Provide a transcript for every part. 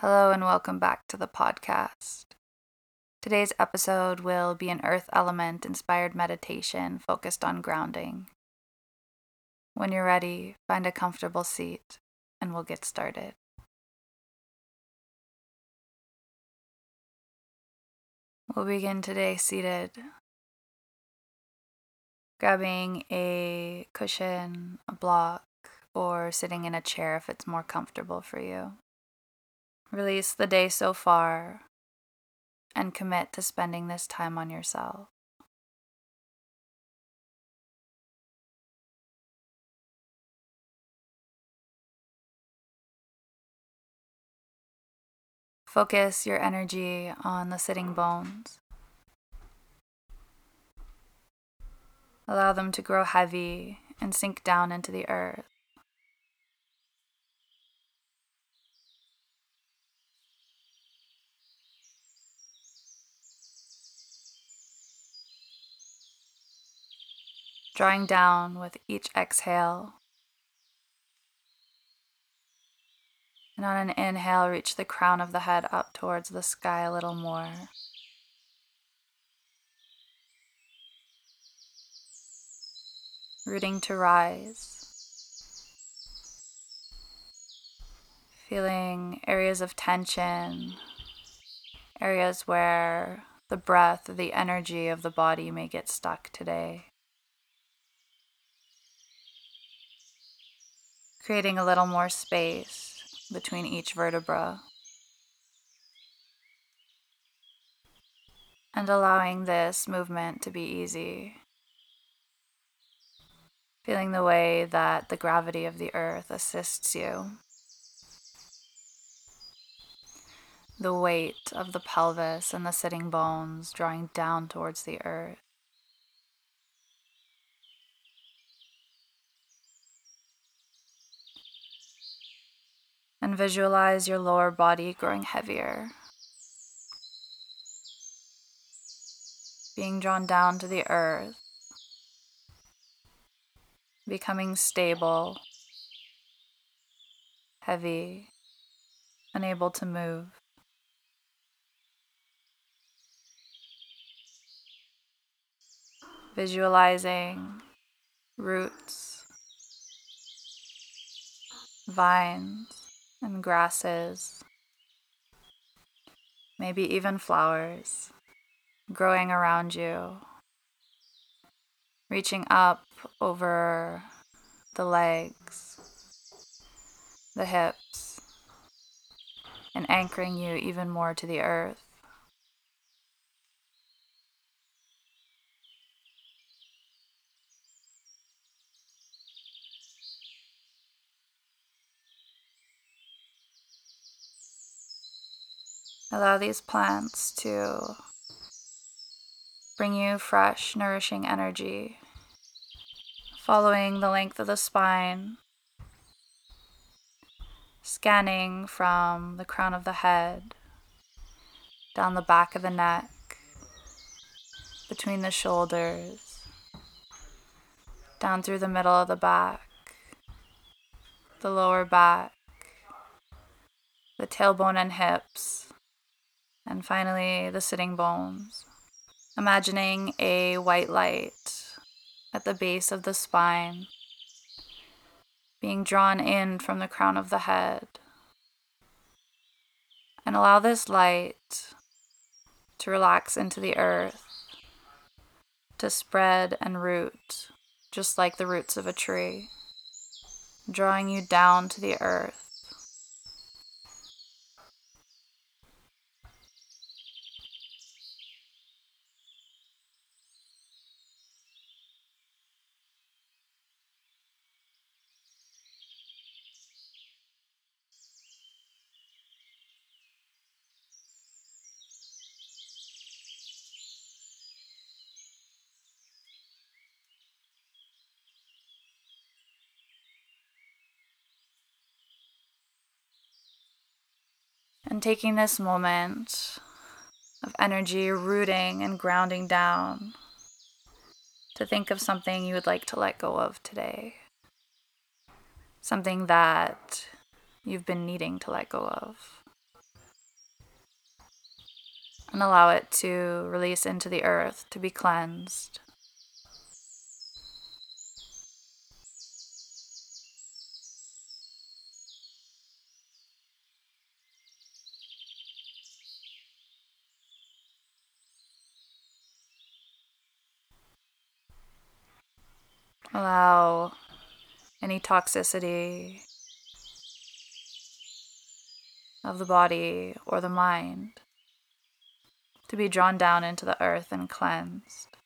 Hello, and welcome back to the podcast. Today's episode will be an earth element inspired meditation focused on grounding. When you're ready, find a comfortable seat and we'll get started. We'll begin today seated, grabbing a cushion, a block, or sitting in a chair if it's more comfortable for you. Release the day so far and commit to spending this time on yourself. Focus your energy on the sitting bones. Allow them to grow heavy and sink down into the earth. Drawing down with each exhale. And on an inhale, reach the crown of the head up towards the sky a little more. Rooting to rise. Feeling areas of tension, areas where the breath, the energy of the body may get stuck today. Creating a little more space between each vertebra. And allowing this movement to be easy. Feeling the way that the gravity of the earth assists you. The weight of the pelvis and the sitting bones drawing down towards the earth. Visualize your lower body growing heavier. Being drawn down to the earth, becoming stable, heavy, unable to move. Visualizing roots, vines, and grasses, maybe even flowers growing around you, reaching up over the legs, the hips, and anchoring you even more to the earth. Allow these plants to bring you fresh, nourishing energy, following the length of the spine, scanning from the crown of the head, down the back of the neck, between the shoulders, down through the middle of the back, the lower back, the tailbone and hips and finally, the sitting bones. Imagining a white light at the base of the spine, being drawn in from the crown of the head. And allow this light to relax into the earth, to spread and root, just like the roots of a tree, drawing you down to the earth and taking this moment of energy rooting and grounding down to think of something you would like to let go of today. Something that you've been needing to let go of. And allow it to release into the earth to be cleansed Allow any toxicity of the body or the mind to be drawn down into the earth and cleansed.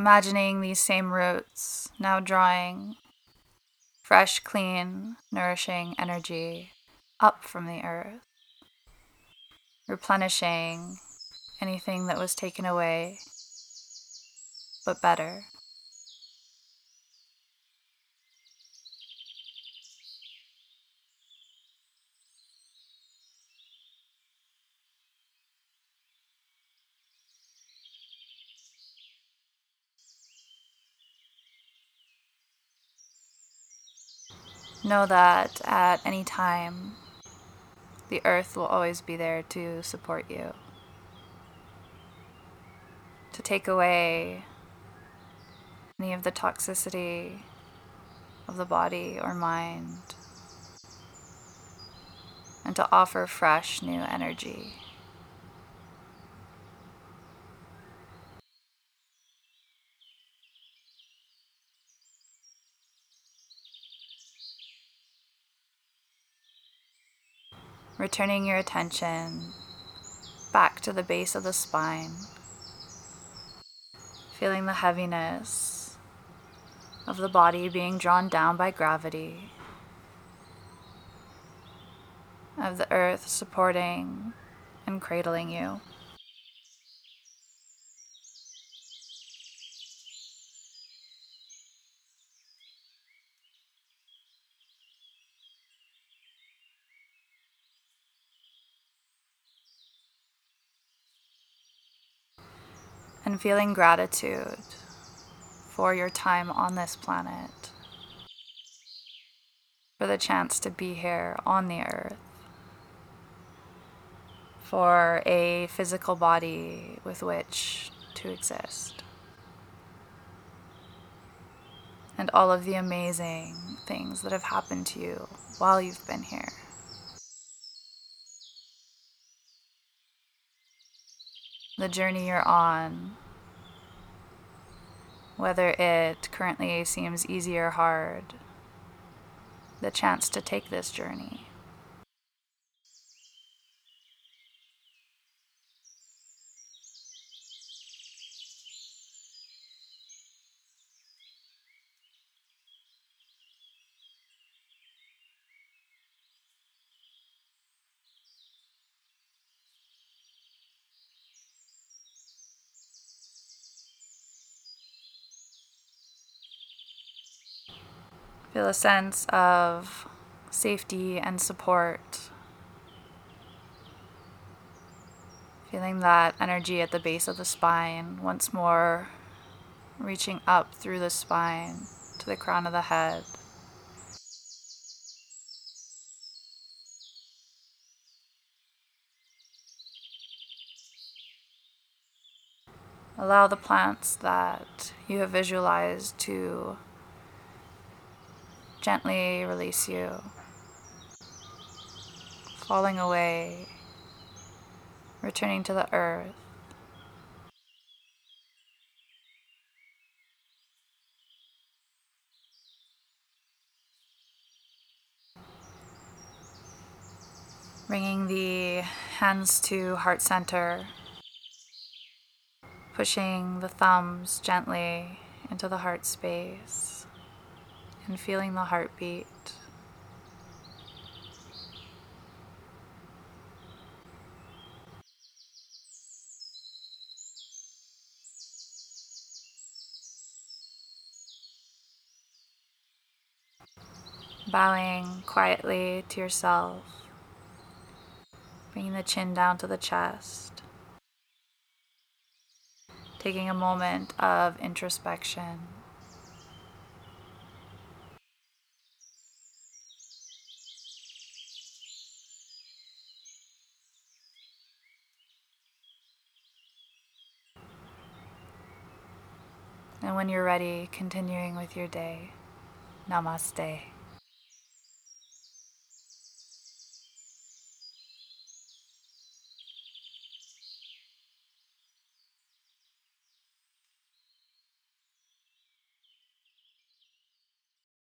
Imagining these same roots now drawing fresh, clean, nourishing energy up from the earth, replenishing anything that was taken away, but better. Know that at any time, the earth will always be there to support you, to take away any of the toxicity of the body or mind, and to offer fresh new energy. Returning your attention back to the base of the spine, feeling the heaviness of the body being drawn down by gravity, of the earth supporting and cradling you. And feeling gratitude for your time on this planet, for the chance to be here on the earth, for a physical body with which to exist, and all of the amazing things that have happened to you while you've been here. The journey you're on, whether it currently seems easy or hard, the chance to take this journey. Feel a sense of safety and support. Feeling that energy at the base of the spine, once more reaching up through the spine to the crown of the head. Allow the plants that you have visualized to gently release you, falling away, returning to the earth. Bringing the hands to heart center, pushing the thumbs gently into the heart space and feeling the heartbeat. Bowing quietly to yourself, bringing the chin down to the chest. taking a moment of introspection. And when you're ready, continuing with your day. Namaste.